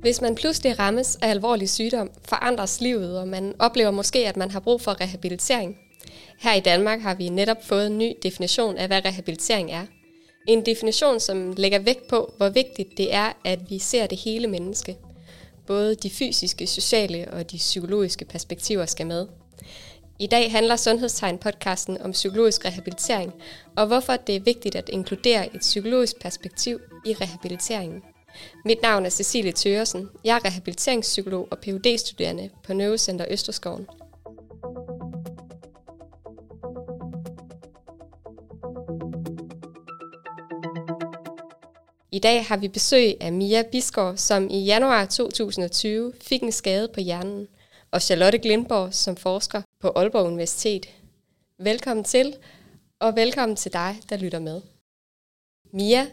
Hvis man pludselig rammes af alvorlig sygdom, forandres livet, og man oplever måske, at man har brug for rehabilitering. Her i Danmark har vi netop fået en ny definition af, hvad rehabilitering er. En definition, som lægger vægt på, hvor vigtigt det er, at vi ser det hele menneske. Både de fysiske, sociale og de psykologiske perspektiver skal med. I dag handler Sundhedstegn-podcasten om psykologisk rehabilitering, og hvorfor det er vigtigt at inkludere et psykologisk perspektiv i rehabiliteringen. Mit navn er Cecilie Thøresen. Jeg er rehabiliteringspsykolog og phd studerende på Neurocenter Østerskoven. I dag har vi besøg af Mia Biskov, som i januar 2020 fik en skade på hjernen, og Charlotte Glindborg, som forsker på Aalborg Universitet. Velkommen til, og velkommen til dig, der lytter med. Mia,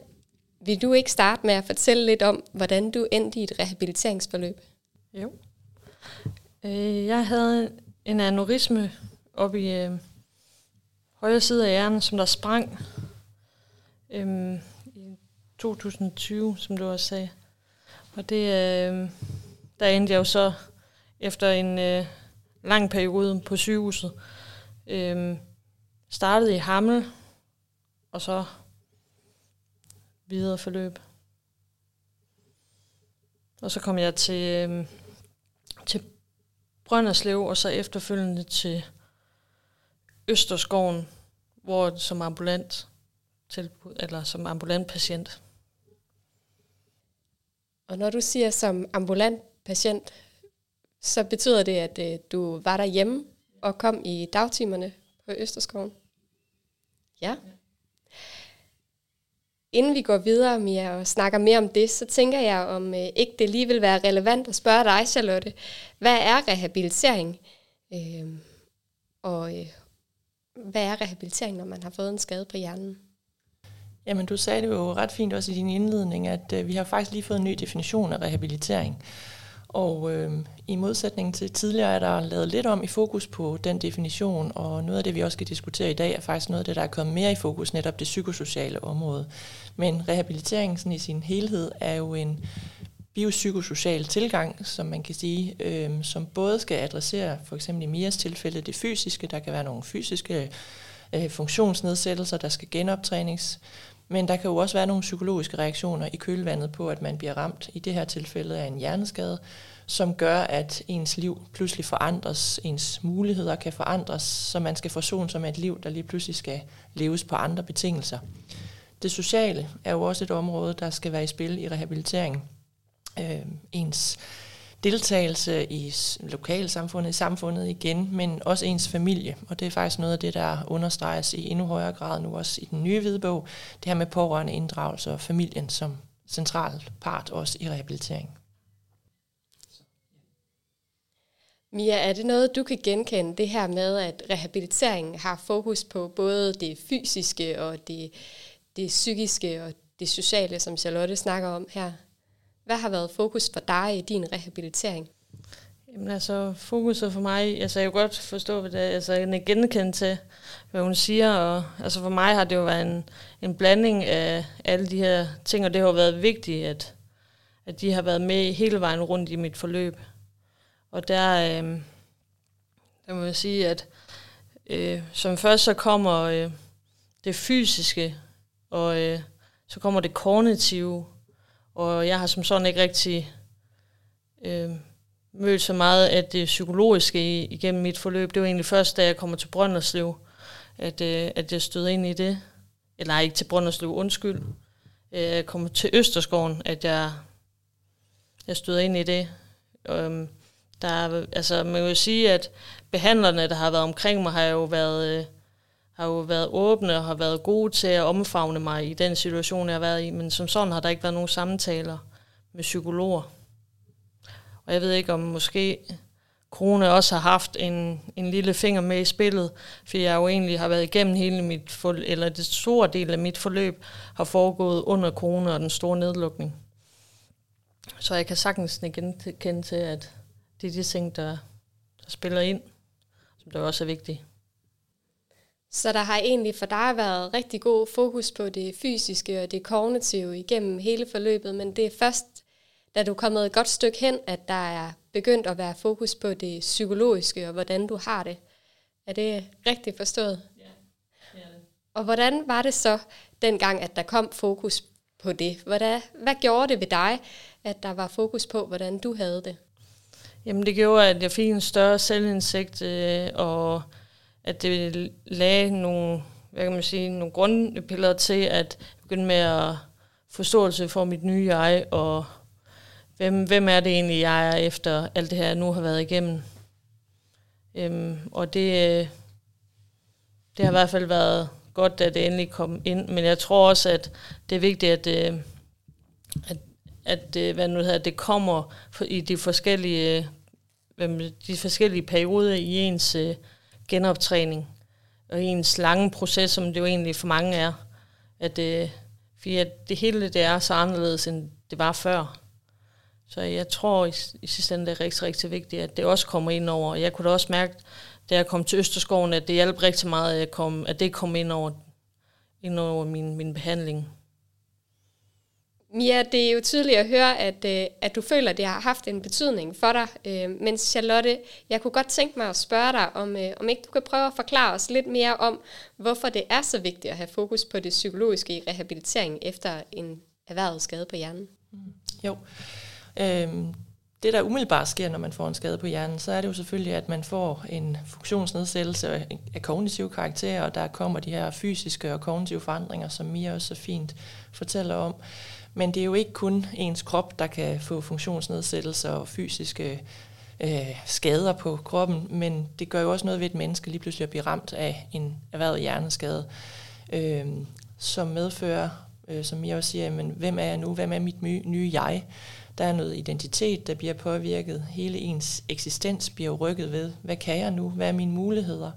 vil du ikke starte med at fortælle lidt om, hvordan du endte i et rehabiliteringsforløb? Jo. Øh, jeg havde en aneurisme op i øh, højre side af hjernen, som der sprang øh, i 2020, som du også sagde. Og det, øh, der endte jeg jo så efter en øh, lang periode på sygehuset. Øh, startede i Hammel, og så videre forløb. Og så kom jeg til, øh, til Brønderslev, og så efterfølgende til Østerskoven, hvor som ambulant tilbud, eller som ambulant patient. Og når du siger som ambulant patient, så betyder det, at øh, du var derhjemme og kom i dagtimerne på Østerskoven? Ja. Inden vi går videre med og snakker mere om det, så tænker jeg, om øh, ikke det lige vil være relevant at spørge dig, Charlotte. Hvad er rehabilitering? Øh, og øh, hvad er rehabilitering, når man har fået en skade på hjernen? Jamen, du sagde det jo ret fint også i din indledning, at øh, vi har faktisk lige fået en ny definition af rehabilitering. Og øh, i modsætning til tidligere er der lavet lidt om i fokus på den definition, og noget af det, vi også skal diskutere i dag, er faktisk noget af det, der er kommet mere i fokus, netop det psykosociale område. Men rehabilitering sådan i sin helhed er jo en biopsykosocial tilgang, som man kan sige, øh, som både skal adressere, for eksempel i Mias tilfælde, det fysiske, der kan være nogle fysiske øh, funktionsnedsættelser, der skal genoptrænings men der kan jo også være nogle psykologiske reaktioner i kølvandet på, at man bliver ramt, i det her tilfælde af en hjerneskade, som gør, at ens liv pludselig forandres, ens muligheder kan forandres, så man skal forsone sig med et liv, der lige pludselig skal leves på andre betingelser. Det sociale er jo også et område, der skal være i spil i rehabilitering. Øh, ens deltagelse i lokalsamfundet, i samfundet igen, men også ens familie. Og det er faktisk noget af det, der understreges i endnu højere grad nu også i den nye hvidebog, det her med pårørende inddragelse og familien som central part også i rehabilitering. Mia, er det noget, du kan genkende, det her med, at rehabiliteringen har fokus på både det fysiske og det, det psykiske og det sociale, som Charlotte snakker om her? Hvad har været fokus for dig i din rehabilitering? Jamen altså, fokuset for mig, altså jeg kan godt forstå, hvad det er, altså jeg er genkendt til, hvad hun siger, og altså for mig har det jo været en, en blanding af alle de her ting, og det har været vigtigt, at, at de har været med hele vejen rundt i mit forløb. Og der, øh, der må jeg sige, at øh, som først så kommer øh, det fysiske, og øh, så kommer det kognitive, og jeg har som sådan ikke rigtig øh, mødt så meget af det psykologiske igennem mit forløb. Det var egentlig først, da jeg kommer til Brønderslev, at, øh, at jeg stødte ind i det. Eller nej, ikke til Brønderslev, undskyld. Øh, jeg kom til Østerskoven, at jeg, jeg stødte ind i det. Øh, der altså, man kan jo sige, at behandlerne, der har været omkring mig, har jo været, øh, har jo været åbne og har været gode til at omfavne mig i den situation, jeg har været i. Men som sådan har der ikke været nogen samtaler med psykologer. Og jeg ved ikke, om måske corona også har haft en, en lille finger med i spillet, for jeg jo egentlig har været igennem hele mit, forløb, eller det store del af mit forløb, har foregået under corona og den store nedlukning. Så jeg kan sagtens kende til, at det er de ting, der, der spiller ind, som der også er vigtige. Så der har egentlig for dig været rigtig god fokus på det fysiske og det kognitive igennem hele forløbet, men det er først, da du er kommet et godt stykke hen, at der er begyndt at være fokus på det psykologiske og hvordan du har det. Er det rigtigt forstået? Ja, det. Og hvordan var det så dengang, at der kom fokus på det? Hvad, hvad gjorde det ved dig, at der var fokus på, hvordan du havde det? Jamen det gjorde, at jeg fik en større selvindsigt, øh, og at det lagde nogle, hvad kan man sige, nogle grundpiller til at begynde med at forståelse for mit nye jeg, og hvem, hvem er det egentlig, jeg er efter alt det her, jeg nu har været igennem. Øhm, og det, det har i hvert fald været godt, at det endelig kom ind, men jeg tror også, at det er vigtigt, at, øh, at, at øh, hvad nu hedder, det kommer i de forskellige, øh, de forskellige perioder i ens øh, genoptræning og ens lange proces, som det jo egentlig for mange er. At, øh, fordi at det hele det er så anderledes, end det var før. Så jeg tror i, i sidste ende, det er rigtig, rigtig vigtigt, at det også kommer ind over. Jeg kunne da også mærke, da jeg kom til Østerskoven, at det hjalp rigtig meget, at, jeg kom, at det kom ind over, ind over min, min behandling. Mia, det er jo tydeligt at høre, at, øh, at du føler, at det har haft en betydning for dig. Øh, men Charlotte, jeg kunne godt tænke mig at spørge dig, om, øh, om ikke du kan prøve at forklare os lidt mere om, hvorfor det er så vigtigt at have fokus på det psykologiske i rehabilitering efter en erhvervet skade på hjernen. Mm. Jo, øhm, det, der umiddelbart sker, når man får en skade på hjernen, så er det jo selvfølgelig, at man får en funktionsnedsættelse af kognitive karakterer, og der kommer de her fysiske og kognitive forandringer, som Mia også så fint fortæller om. Men det er jo ikke kun ens krop, der kan få funktionsnedsættelser og fysiske øh, skader på kroppen, men det gør jo også noget ved et menneske lige pludselig at blive ramt af en erhvervet hjerneskade, øh, som medfører, øh, som jeg også siger, men hvem er jeg nu? Hvem er mit nye jeg? Der er noget identitet, der bliver påvirket. Hele ens eksistens bliver rykket ved. Hvad kan jeg nu? Hvad er mine muligheder?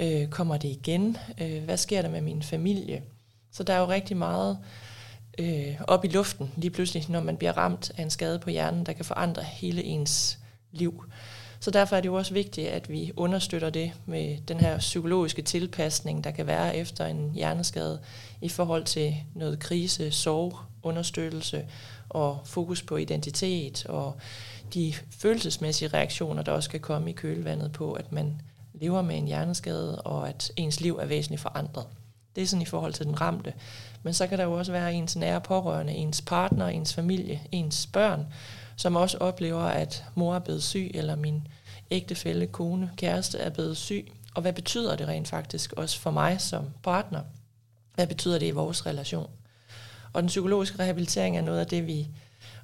Øh, kommer det igen? Øh, hvad sker der med min familie? Så der er jo rigtig meget øh, Øh, op i luften lige pludselig, når man bliver ramt af en skade på hjernen, der kan forandre hele ens liv. Så derfor er det jo også vigtigt, at vi understøtter det med den her psykologiske tilpasning, der kan være efter en hjerneskade i forhold til noget krise, sorg, understøttelse og fokus på identitet og de følelsesmæssige reaktioner, der også kan komme i kølvandet på, at man lever med en hjerneskade, og at ens liv er væsentligt forandret. Det er sådan i forhold til den ramte. Men så kan der jo også være ens nære pårørende, ens partner, ens familie, ens børn, som også oplever, at mor er blevet syg, eller min ægtefælle, kone, kæreste er blevet syg. Og hvad betyder det rent faktisk også for mig som partner? Hvad betyder det i vores relation? Og den psykologiske rehabilitering er noget af det, vi,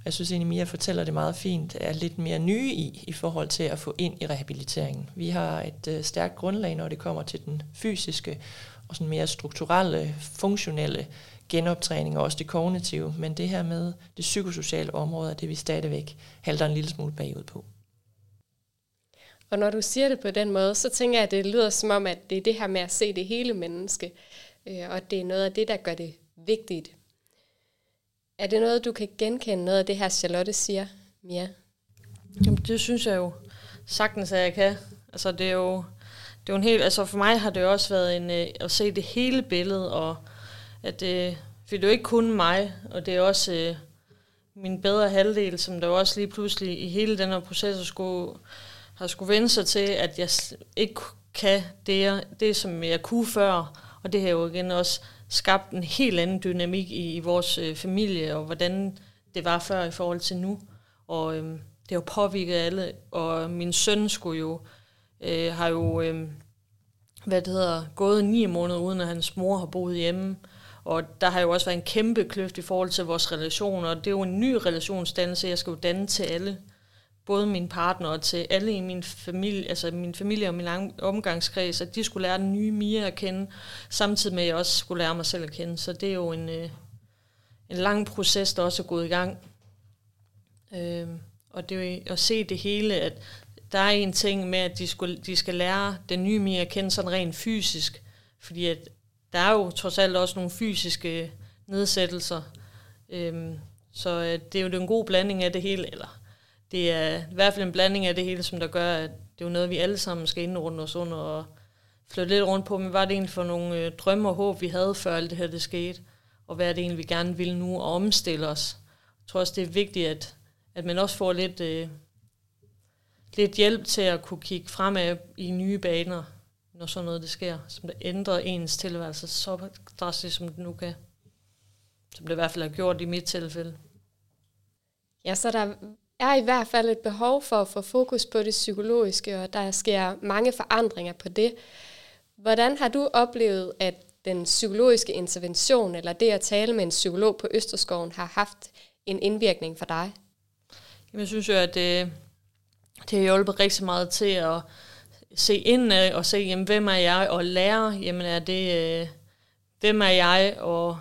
jeg synes egentlig Mia fortæller det meget fint, er lidt mere nye i, i forhold til at få ind i rehabiliteringen. Vi har et øh, stærkt grundlag, når det kommer til den fysiske og sådan mere strukturelle, funktionelle genoptræning og også det kognitive, men det her med det psykosociale område er det, vi stadigvæk halter en lille smule bagud på. Og når du siger det på den måde, så tænker jeg, at det lyder som om, at det er det her med at se det hele menneske, øh, og det er noget af det, der gør det vigtigt. Er det noget, du kan genkende, noget af det her Charlotte siger, Mia? Jamen, det synes jeg jo sagtens, at jeg kan. Altså, det er jo, det var en helt, altså for mig har det også været en, øh, at se det hele billede, og at det, for det er jo ikke kun mig, og det er også øh, min bedre halvdel, som der også lige pludselig i hele den her proces skulle, har skulle vende sig til, at jeg ikke kan det, det, som jeg kunne før, og det har jo igen også skabt en helt anden dynamik i, i vores øh, familie, og hvordan det var før i forhold til nu. Og øh, det har påvirket alle, og min søn skulle jo, øh, har jo, øh, hvad det hedder, gået ni måneder, uden at hans mor har boet hjemme. Og der har jo også været en kæmpe kløft i forhold til vores relation, og det er jo en ny relationsdannelse, jeg skal jo danne til alle både min partner og til alle i min familie, altså min familie og min omgangskreds, at de skulle lære den nye Mia at kende, samtidig med at jeg også skulle lære mig selv at kende. Så det er jo en, øh, en lang proces, der også er gået i gang. Øh, og det er jo at se det hele, at der er en ting med, at de, skulle, de skal lære den nye Mia at kende sådan rent fysisk, fordi at der er jo trods alt også nogle fysiske nedsættelser. Øhm, så øh, det er jo en god blanding af det hele, eller det er i hvert fald en blanding af det hele, som der gør, at det er jo noget, vi alle sammen skal indrunde os under og flytte lidt rundt på. Men hvad er det egentlig for nogle øh, drømme og håb, vi havde, før alt det her det skete? Og hvad er det egentlig, vi gerne vil nu og omstille os? Jeg tror også, det er vigtigt, at, at man også får lidt, øh, lidt hjælp til at kunne kigge fremad i nye baner, når sådan noget det sker, som det ændrer ens tilværelse så drastisk, som det nu kan. Som det i hvert fald har gjort i mit tilfælde. Ja, så der er i hvert fald et behov for at få fokus på det psykologiske, og der sker mange forandringer på det. Hvordan har du oplevet, at den psykologiske intervention, eller det at tale med en psykolog på Østerskoven, har haft en indvirkning for dig? Jamen, jeg synes jo, at det, det har hjulpet rigtig meget til at se ind og se, jamen, hvem er jeg, og lære, jamen er det, øh, hvem er jeg, og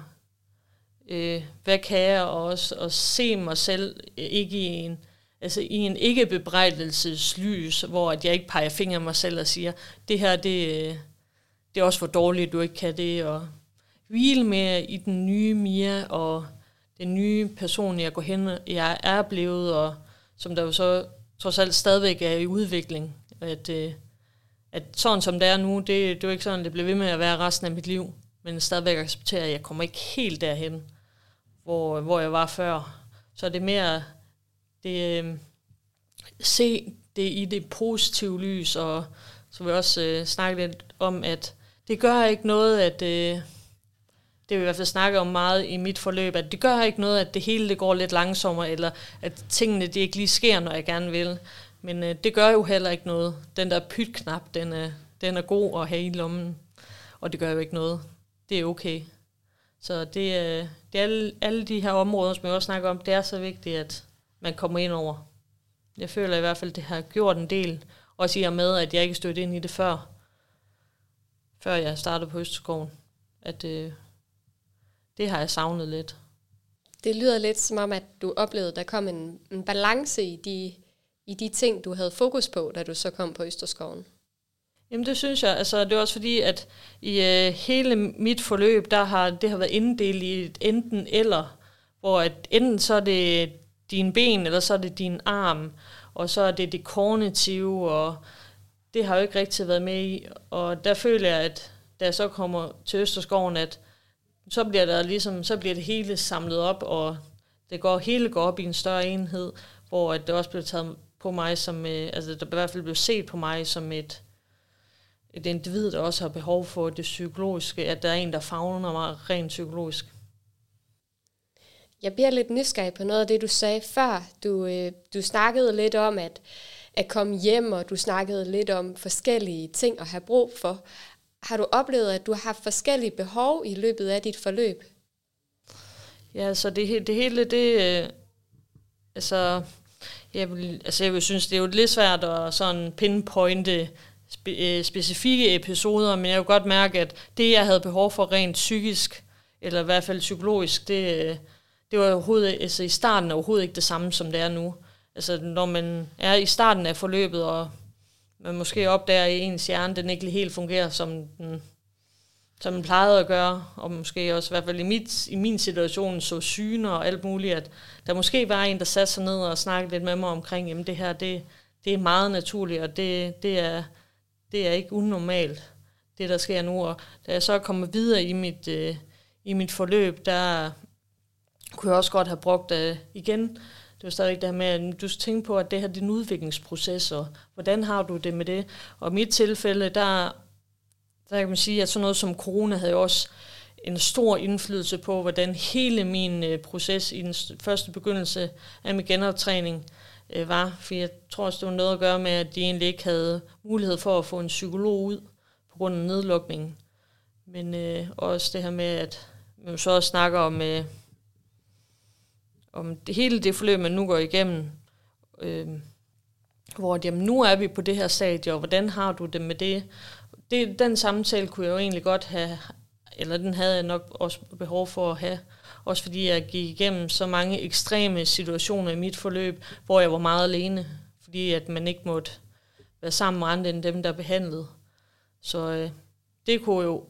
øh, hvad kan jeg, og også at se mig selv øh, ikke i en, altså i en ikke-bebrejdelseslys, hvor at jeg ikke peger fingre mig selv og siger, det her, det, øh, det er også for dårligt, du ikke kan det, og hvile mere i den nye Mia, og den nye person, jeg går hen, jeg er blevet, og som der jo så trods alt stadigvæk er i udvikling. At, øh, at sådan som det er nu, det, det er jo ikke sådan, det bliver ved med at være resten af mit liv, men stadigvæk accepterer, at jeg kommer ikke helt derhen, hvor, hvor jeg var før. Så det er mere, det, øh, se det i det positive lys, og så vil jeg også øh, snakke lidt om, at det gør ikke noget, at... Øh, det vi i hvert fald snakker om meget i mit forløb, at det gør ikke noget, at det hele det går lidt langsommere, eller at tingene det ikke lige sker, når jeg gerne vil. Men øh, det gør jo heller ikke noget. Den der pytknap, den er, den er god at have i lommen, og det gør jo ikke noget. Det er okay. Så det, øh, det er alle, alle de her områder, som jeg også snakker om, det er så vigtigt, at man kommer ind over. Jeg føler i hvert fald, at det har gjort en del, også i og med, at jeg ikke stødte ind i det før, før jeg startede på Østerskoven. At, øh, det har jeg savnet lidt. Det lyder lidt som om, at du oplevede, at der kom en, en balance i de, i de ting, du havde fokus på, da du så kom på Østerskoven. Jamen det synes jeg. Altså, det er også fordi, at i øh, hele mit forløb, der har det har været inddelt i et enten eller, hvor at enten så er det din ben, eller så er det din arm, og så er det det kognitive, og det har jo ikke rigtig været med i. Og der føler jeg, at da jeg så kommer til Østerskoven, at så bliver der ligesom, så bliver det hele samlet op, og det går, hele går op i en større enhed, hvor at det også bliver taget på mig som, øh, altså der i hvert fald blev set på mig som et, et individ, der også har behov for det psykologiske, at der er en, der fagner mig rent psykologisk. Jeg bliver lidt nysgerrig på noget af det, du sagde før. Du, øh, du snakkede lidt om at, at komme hjem, og du snakkede lidt om forskellige ting at have brug for. Har du oplevet, at du har haft forskellige behov i løbet af dit forløb? Ja, så det, det hele, det... Øh, altså, jeg vil, altså jeg vil synes, det er jo lidt svært at sådan pinpointe spe, øh, specifikke episoder, men jeg kan godt mærke, at det, jeg havde behov for rent psykisk, eller i hvert fald psykologisk, det, øh, det var overhovedet, altså i starten overhovedet ikke det samme, som det er nu. Altså når man er i starten af forløbet, og man måske opdager i ens hjerne, den ikke helt fungerer, som den, som den plejede at gøre, og måske også i hvert fald i, mit, i min situation så syner og alt muligt, at der måske var en, der satte sig ned og snakkede lidt med mig omkring, jamen det her, det, det er meget naturligt, og det, det, er, det er ikke unormalt, det der sker nu. Og da jeg så kommer videre i mit, øh, i mit forløb, der kunne jeg også godt have brugt øh, igen det var stadigvæk det her med, at du tænker på, at det her det er en udviklingsproces, og hvordan har du det med det? Og i mit tilfælde, der, der kan man sige, at sådan noget som corona havde også en stor indflydelse på, hvordan hele min øh, proces i den første begyndelse af min genoptræning øh, var. For jeg tror også, det var noget at gøre med, at de egentlig ikke havde mulighed for at få en psykolog ud på grund af nedlukningen. Men øh, også det her med, at man så også snakker om... Øh, om det hele det forløb, man nu går igennem, øh, hvor jamen, nu er vi på det her stadie, og hvordan har du det med det? det? Den samtale kunne jeg jo egentlig godt have, eller den havde jeg nok også behov for at have, også fordi jeg gik igennem så mange ekstreme situationer i mit forløb, hvor jeg var meget alene, fordi at man ikke måtte være sammen med andre end dem, der behandlede. Så øh, det kunne jo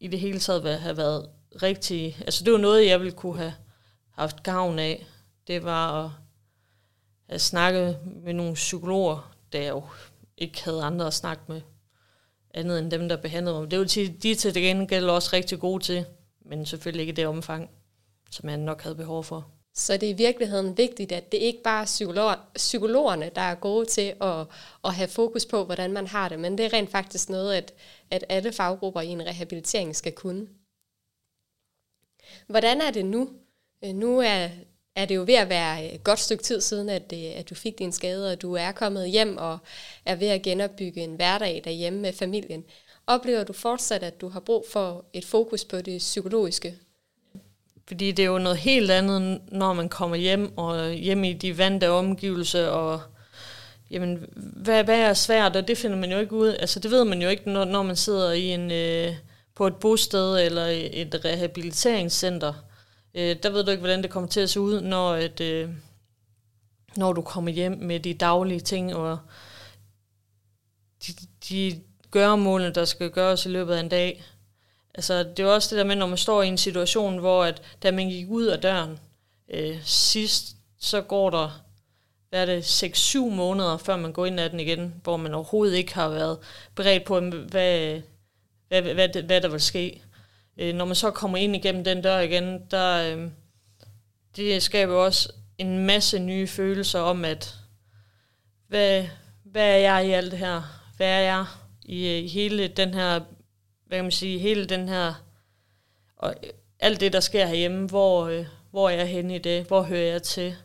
i det hele taget have været rigtig... Altså det var noget, jeg ville kunne have haft gavn af, det var at, have snakke med nogle psykologer, der jeg jo ikke havde andre at snakke med, andet end dem, der behandlede mig. Det vil sige, de til det gengæld også rigtig gode til, men selvfølgelig ikke i det omfang, som jeg nok havde behov for. Så det er i virkeligheden vigtigt, at det ikke bare er psykologer, psykologerne, der er gode til at, at have fokus på, hvordan man har det, men det er rent faktisk noget, at, at alle faggrupper i en rehabilitering skal kunne. Hvordan er det nu? Øh, nu er, er det jo ved at være et godt stykke tid siden, at, øh, at du fik din skade, og du er kommet hjem og er ved at genopbygge en hverdag derhjemme med familien. Oplever du fortsat, at du har brug for et fokus på det psykologiske? Fordi det er jo noget helt andet, når man kommer hjem og hjem i de vante omgivelser, og jamen, hvad, hvad er svært, og det finder man jo ikke ud. Altså det ved man jo ikke, når, når man sidder i en, øh, på et bosted eller et rehabiliteringscenter. Øh, der ved du ikke, hvordan det kommer til at se ud, når, at, øh, når du kommer hjem med de daglige ting, og de, de gøremålene, der skal gøres i løbet af en dag. Altså, det er også det der med, når man står i en situation, hvor at, da man gik ud af døren øh, sidst, så går der hvad er det, 6-7 måneder, før man går ind ad den igen, hvor man overhovedet ikke har været beredt på, hvad, hvad, hvad, hvad, hvad der vil ske. Øh, når man så kommer ind igennem den dør igen, der, øh, det skaber også en masse nye følelser om, at hvad, hvad er jeg i alt det her? Hvad er jeg i, øh, i hele den her, hvad kan man sige, hele den her, og øh, alt det, der sker herhjemme, hvor, øh, hvor er jeg henne i det? Hvor hører jeg til?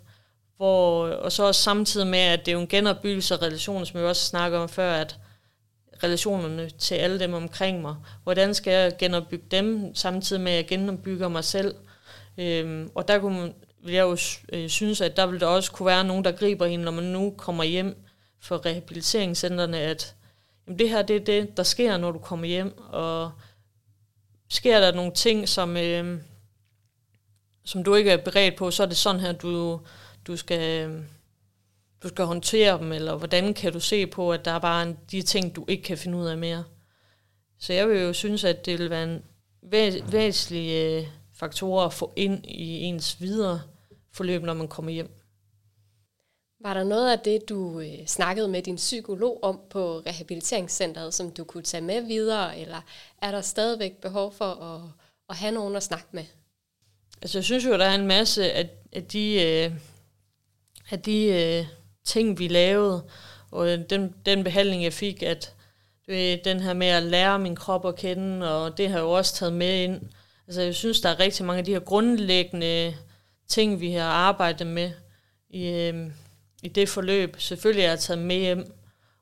Hvor, øh, og så også samtidig med, at det er jo en genopbyggelse af relationer, som vi også snakker om før, at relationerne til alle dem omkring mig. Hvordan skal jeg genopbygge dem, samtidig med at jeg genopbygger mig selv? Øhm, og der kunne vil jeg jo øh, synes, at der ville der også kunne være nogen, der griber hende, når man nu kommer hjem fra rehabiliteringscenterne, at jamen, det her det er det, der sker, når du kommer hjem, og sker der nogle ting, som, øh, som du ikke er beredt på, så er det sådan her, du, du skal... Øh, du skal håndtere dem, eller hvordan kan du se på, at der er bare de ting, du ikke kan finde ud af mere. Så jeg vil jo synes, at det vil være en væ- væsentlig øh, faktor at få ind i ens videre forløb, når man kommer hjem. Var der noget af det, du øh, snakkede med din psykolog om på rehabiliteringscenteret, som du kunne tage med videre, eller er der stadigvæk behov for at, at have nogen at snakke med? Altså jeg synes jo, der er en masse af, af de, øh, af de øh, ting, vi lavede, og øh, den, den behandling, jeg fik, at det, den her med at lære min krop at kende, og det har jeg jo også taget med ind. Altså jeg synes, der er rigtig mange af de her grundlæggende ting, vi har arbejdet med i, øh, i det forløb. Selvfølgelig har jeg taget med hjem,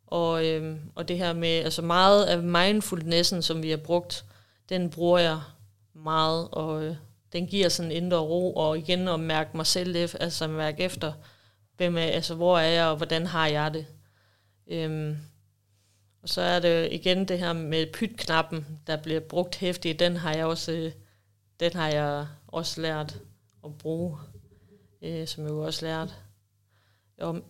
og, øh, og det her med, altså meget af mindfulnessen, som vi har brugt, den bruger jeg meget, og øh, den giver sådan en indre ro, og igen at mærke mig selv, altså mærke efter, hvem er, altså, hvor er jeg, og hvordan har jeg det. Øhm, og så er det igen det her med pytknappen, der bliver brugt hæftigt. Den har jeg også, øh, den har jeg også lært at bruge, øh, som jeg jo også lært om.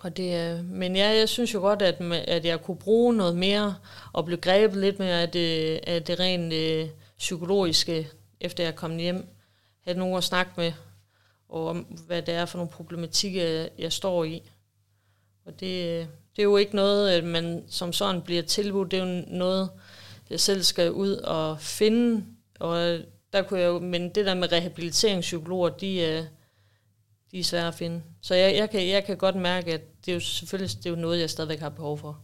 Og det, øh, men ja, jeg synes jo godt, at, at jeg kunne bruge noget mere, og blive grebet lidt mere af det, af det rent øh, psykologiske, efter jeg kom hjem. Havde nogen at snakke med, og om, hvad det er for nogle problematikker, jeg står i. Og det, det er jo ikke noget, man som sådan bliver tilbudt. Det er jo noget, jeg selv skal ud og finde. Og der kunne jeg jo, men det der med rehabiliteringspsykologer, de de er svære at finde. Så jeg, jeg, kan, jeg kan godt mærke, at det er jo selvfølgelig det er jo noget, jeg stadigvæk har behov for.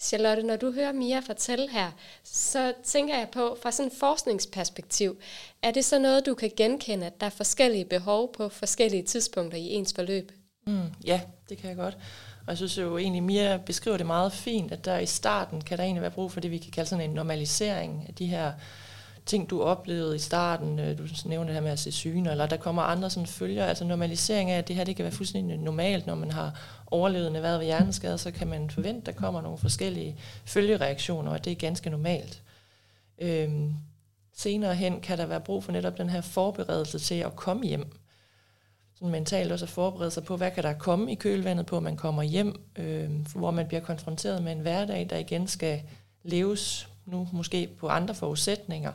Charlotte, når du hører Mia fortælle her, så tænker jeg på, fra sådan et forskningsperspektiv, er det så noget, du kan genkende, at der er forskellige behov på forskellige tidspunkter i ens forløb? Mm, ja, det kan jeg godt. Og jeg synes jo egentlig, Mia beskriver det meget fint, at der i starten kan der egentlig være brug for det, vi kan kalde sådan en normalisering af de her ting, du oplevede i starten. Øh, du nævnte det her med at se syne, eller der kommer andre sådan følger. Altså normalisering af, at det her det kan være fuldstændig normalt, når man har overlevet en ved hjerneskade, så kan man forvente, at der kommer nogle forskellige følgereaktioner, og det er ganske normalt. Øhm, senere hen kan der være brug for netop den her forberedelse til at komme hjem. Sådan mentalt også at forberede sig på, hvad kan der komme i kølvandet på, at man kommer hjem, øh, hvor man bliver konfronteret med en hverdag, der igen skal leves nu måske på andre forudsætninger.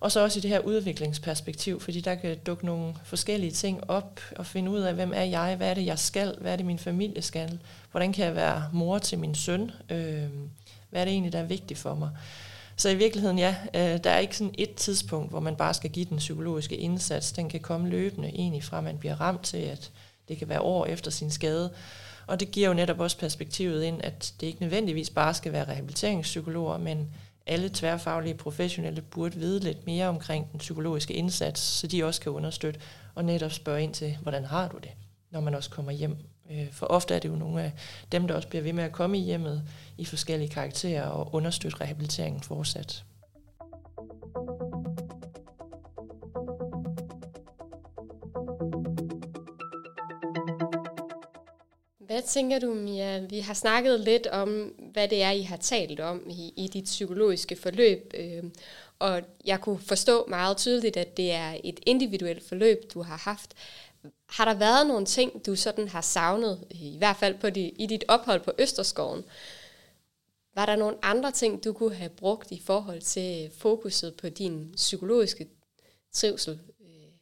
Og så også i det her udviklingsperspektiv, fordi der kan dukke nogle forskellige ting op og finde ud af, hvem er jeg, hvad er det, jeg skal, hvad er det, min familie skal, hvordan kan jeg være mor til min søn, øh, hvad er det egentlig, der er vigtigt for mig. Så i virkeligheden, ja, øh, der er ikke sådan et tidspunkt, hvor man bare skal give den psykologiske indsats. Den kan komme løbende, egentlig fra man bliver ramt til, at det kan være år efter sin skade. Og det giver jo netop også perspektivet ind, at det ikke nødvendigvis bare skal være rehabiliteringspsykologer, men alle tværfaglige professionelle burde vide lidt mere omkring den psykologiske indsats, så de også kan understøtte og netop spørge ind til, hvordan har du det, når man også kommer hjem. Øh, for ofte er det jo nogle af dem, der også bliver ved med at komme i hjemmet i forskellige karakterer og understøtte rehabiliteringen fortsat. Hvad tænker du, Mia? Vi har snakket lidt om, hvad det er, I har talt om i, i dit psykologiske forløb, øh, og jeg kunne forstå meget tydeligt, at det er et individuelt forløb, du har haft. Har der været nogle ting, du sådan har savnet, i hvert fald på de, i dit ophold på Østerskoven? Var der nogle andre ting, du kunne have brugt i forhold til fokuset på din psykologiske trivsel, øh,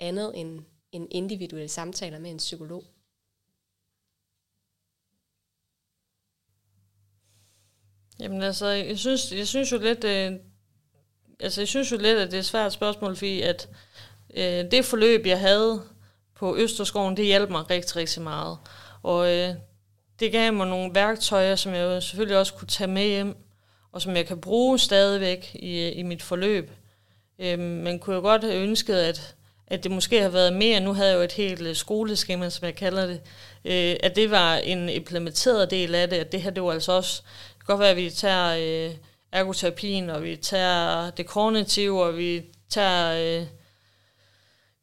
andet end, end individuelle samtaler med en psykolog? Jamen altså, jeg synes, jeg synes jo lidt, øh, altså jeg synes jo lidt, at det er et svært spørgsmål, fordi at øh, det forløb, jeg havde på Østerskoven, det hjalp mig rigtig, rigtig meget. Og øh, det gav mig nogle værktøjer, som jeg selvfølgelig også kunne tage med hjem, og som jeg kan bruge stadigvæk i, i mit forløb. Øh, men kunne jeg godt have ønsket, at, at det måske har været mere, nu havde jeg jo et helt øh, skoleskema, som jeg kalder det, øh, at det var en implementeret del af det, at det her, det var altså også godt være, at vi tager øh, ergoterapien, og vi tager det kognitive, og vi tager, øh,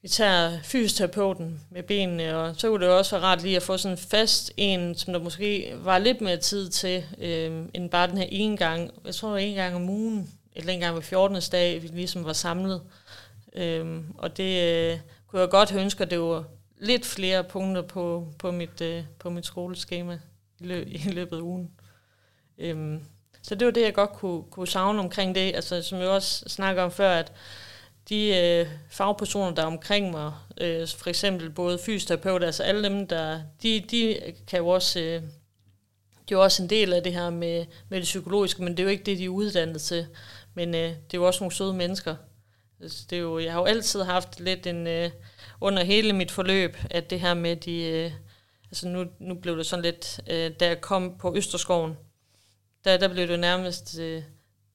vi tager fysioterapeuten med benene, og så kunne det også være rart lige at få sådan en fast en, som der måske var lidt mere tid til, øh, end bare den her en gang. Jeg tror, det var en gang om ugen, eller en gang ved 14. dag, vi ligesom var samlet. Øh, og det øh, kunne jeg godt ønske, at det var lidt flere punkter på, på, mit, øh, på mit skoleskema i, lø- i løbet af ugen. Øhm, så det var det, jeg godt kunne, kunne savne omkring det. Altså, som jeg også snakker om før, at de øh, fagpersoner, der er omkring mig, øh, for eksempel både fysioterapeuter, altså alle dem, der, de, de kan jo også, øh, de er jo også en del af det her med, med det psykologiske, men det er jo ikke det, de er uddannet til. Men øh, det er jo også nogle søde mennesker. Altså, det er jo, jeg har jo altid haft lidt en, øh, under hele mit forløb, at det her med de, øh, altså nu, nu blev det sådan lidt, øh, da jeg kom på Østerskoven, der, der blev det nærmest, øh,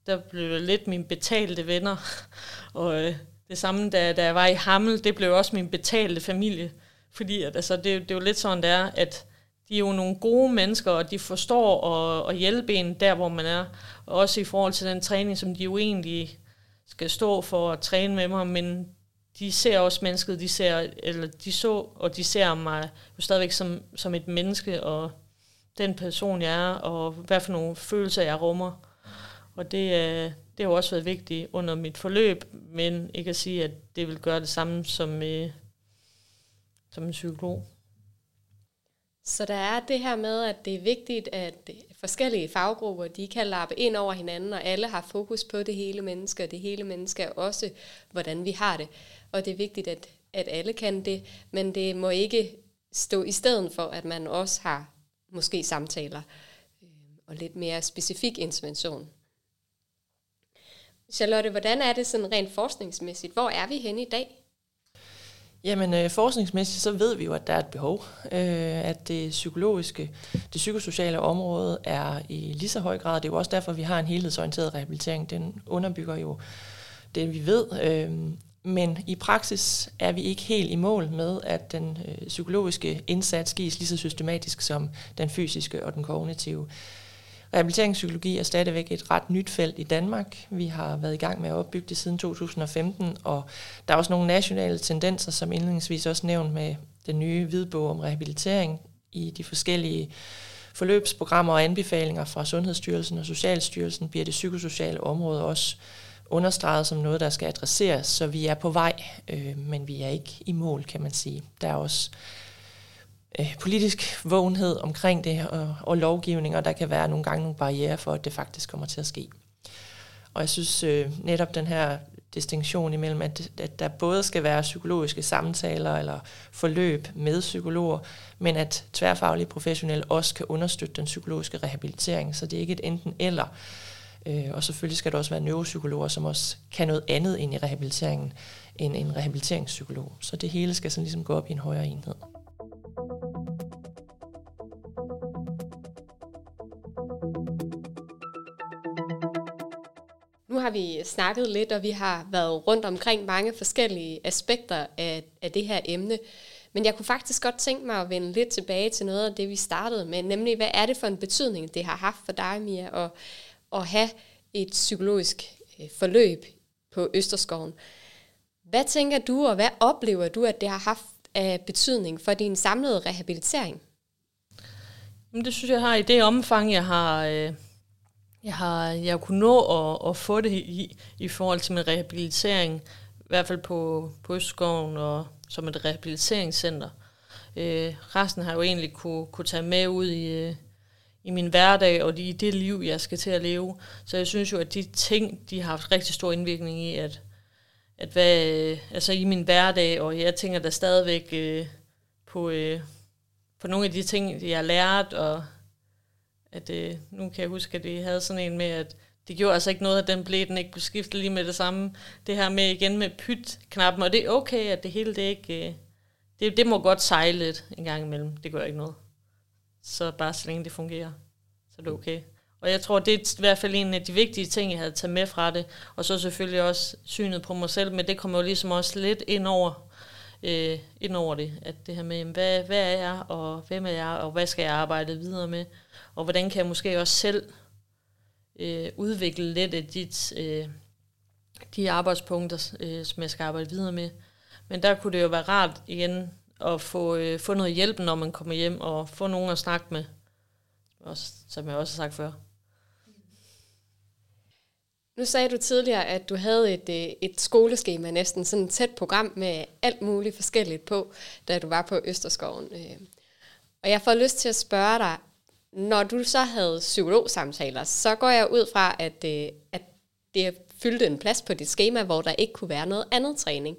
der blev det lidt mine betalte venner. og øh, det samme, da, da jeg var i Hammel, det blev også min betalte familie. Fordi at, altså, det, det er jo lidt sådan, det er, at de er jo nogle gode mennesker, og de forstår at, at hjælpe en der, hvor man er. Også i forhold til den træning, som de jo egentlig skal stå for at træne med mig, men de ser også mennesket, de ser, eller de så, og de ser mig jo stadigvæk som, som et menneske, og den person, jeg er, og hvad for nogle følelser, jeg rummer. Og det, øh, det har også været vigtigt under mit forløb, men ikke at sige, at det vil gøre det samme som, øh, som en psykolog. Så der er det her med, at det er vigtigt, at forskellige faggrupper, de kan lappe ind over hinanden, og alle har fokus på det hele menneske, og det hele menneske er også, hvordan vi har det. Og det er vigtigt, at, at alle kan det, men det må ikke stå i stedet for, at man også har måske samtaler øh, og lidt mere specifik intervention. Charlotte, hvordan er det sådan rent forskningsmæssigt? Hvor er vi henne i dag? Jamen øh, forskningsmæssigt, så ved vi jo, at der er et behov. Øh, at det psykologiske, det psykosociale område er i lige så høj grad. Det er jo også derfor, vi har en helhedsorienteret rehabilitering. Den underbygger jo det, vi ved. Øh, men i praksis er vi ikke helt i mål med, at den øh, psykologiske indsats gives lige så systematisk som den fysiske og den kognitive. Rehabiliteringspsykologi er stadigvæk et ret nyt felt i Danmark. Vi har været i gang med at opbygge det siden 2015, og der er også nogle nationale tendenser, som indledningsvis også nævnt med den nye hvidbog om rehabilitering i de forskellige forløbsprogrammer og anbefalinger fra Sundhedsstyrelsen og Socialstyrelsen bliver det psykosociale område også understreget som noget, der skal adresseres, så vi er på vej, øh, men vi er ikke i mål, kan man sige. Der er også øh, politisk vågenhed omkring det og, og lovgivning, og der kan være nogle gange nogle barriere for, at det faktisk kommer til at ske. Og jeg synes øh, netop den her distinktion imellem, at, at der både skal være psykologiske samtaler eller forløb med psykologer, men at tværfaglige professionelle også kan understøtte den psykologiske rehabilitering, så det er ikke et enten eller, Øh, Øh, og selvfølgelig skal der også være neuropsykologer, som også kan noget andet ind i rehabiliteringen end en rehabiliteringspsykolog. Så det hele skal sådan ligesom gå op i en højere enhed. Nu har vi snakket lidt, og vi har været rundt omkring mange forskellige aspekter af, af det her emne. Men jeg kunne faktisk godt tænke mig at vende lidt tilbage til noget af det, vi startede med, nemlig hvad er det for en betydning, det har haft for dig, Mia, og at have et psykologisk øh, forløb på Østerskoven. Hvad tænker du, og hvad oplever du, at det har haft af betydning for din samlede rehabilitering? Det synes jeg har i det omfang, jeg har, øh, jeg har jeg kunne nå at, at få det i, i forhold til min rehabilitering, i hvert fald på, på Østskoven og som et rehabiliteringscenter. Øh, resten har jeg jo egentlig kunne, kunne tage med ud i, øh, i min hverdag og i det liv, jeg skal til at leve. Så jeg synes jo, at de ting, de har haft rigtig stor indvirkning i, at, at hvad, øh, altså i min hverdag, og jeg tænker da stadigvæk øh, på, øh, på nogle af de ting, jeg har lært, og at øh, nu kan jeg huske, at det havde sådan en med, at det gjorde altså ikke noget, at den blev den ikke blev skiftet lige med det samme. Det her med igen med pyt-knappen, og det er okay, at det hele det ikke... Øh, det, det må godt sejle lidt en gang imellem. Det gør ikke noget. Så bare så længe det fungerer, så er det okay. Og jeg tror, det er i hvert fald en af de vigtige ting, jeg havde taget med fra det. Og så selvfølgelig også synet på mig selv, men det kommer jo ligesom også lidt ind over, øh, ind over det. At det her med, hvad, hvad er jeg, og hvem er jeg, og hvad skal jeg arbejde videre med? Og hvordan kan jeg måske også selv øh, udvikle lidt af dit, øh, de arbejdspunkter, øh, som jeg skal arbejde videre med. Men der kunne det jo være rart igen at få, øh, få noget hjælp, når man kommer hjem, og få nogen at snakke med, også, som jeg også har sagt før. Nu sagde du tidligere, at du havde et, øh, et skoleskema, næsten sådan et tæt program med alt muligt forskelligt på, da du var på Østerskoven. Øh. Og jeg får lyst til at spørge dig, når du så havde psykologsamtaler, så går jeg ud fra, at, øh, at det fyldte en plads på dit schema, hvor der ikke kunne være noget andet træning.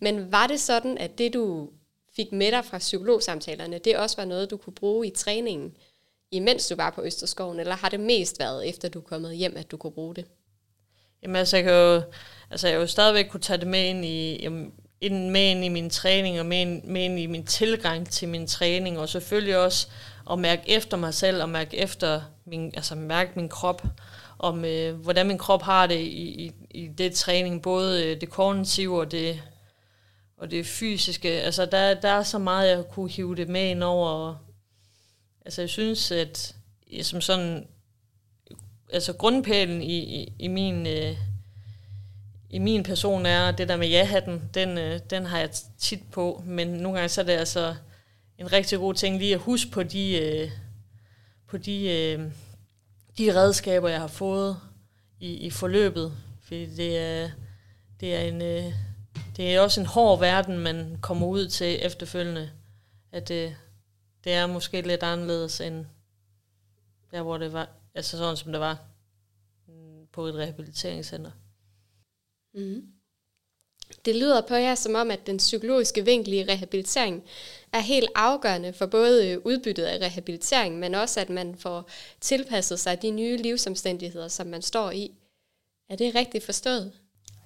Men var det sådan, at det du fik med dig fra psykologsamtalerne, det også var noget, du kunne bruge i træningen, imens du var på Østerskoven, eller har det mest været, efter du er kommet hjem, at du kunne bruge det? Jamen altså, jeg kan jo, altså, jeg jo stadigvæk kunne tage det med ind i, ind, med ind i min træning, og med ind, med ind i min tilgang til min træning, og selvfølgelig også at mærke efter mig selv, og mærke efter min, altså mærke min krop, om øh, hvordan min krop har det i, i, i det træning, både øh, det kognitive og det, og det fysiske. Altså der, der er så meget, jeg kunne hive det med ind over. Og, altså jeg synes, at jeg som sådan, altså grundpælen i, i, i min... Øh, i min person er det der med ja-hatten, den, øh, den har jeg tit på, men nogle gange så er det altså en rigtig god ting lige at huske på de, øh, på de, øh, de redskaber, jeg har fået i, i forløbet. Fordi det er, det er en... Øh, det er også en hård verden, man kommer ud til efterfølgende. At det, det er måske lidt anderledes end der, hvor det var, altså sådan som det var på et rehabiliteringscenter. Mm. Det lyder på jer som om, at den psykologiske vinkel i rehabilitering er helt afgørende for både udbyttet af rehabilitering, men også at man får tilpasset sig de nye livsomstændigheder, som man står i. Er det rigtigt forstået?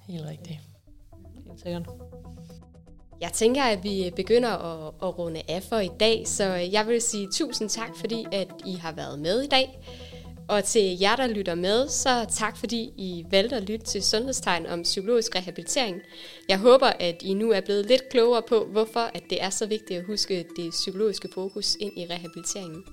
Helt rigtigt. Helt sikkert. Jeg tænker, at vi begynder at, at runde af for i dag, så jeg vil sige tusind tak, fordi at I har været med i dag. Og til jer, der lytter med, så tak fordi I valgte at lytte til Sundhedstegn om psykologisk rehabilitering. Jeg håber, at I nu er blevet lidt klogere på, hvorfor at det er så vigtigt at huske det psykologiske fokus ind i rehabiliteringen.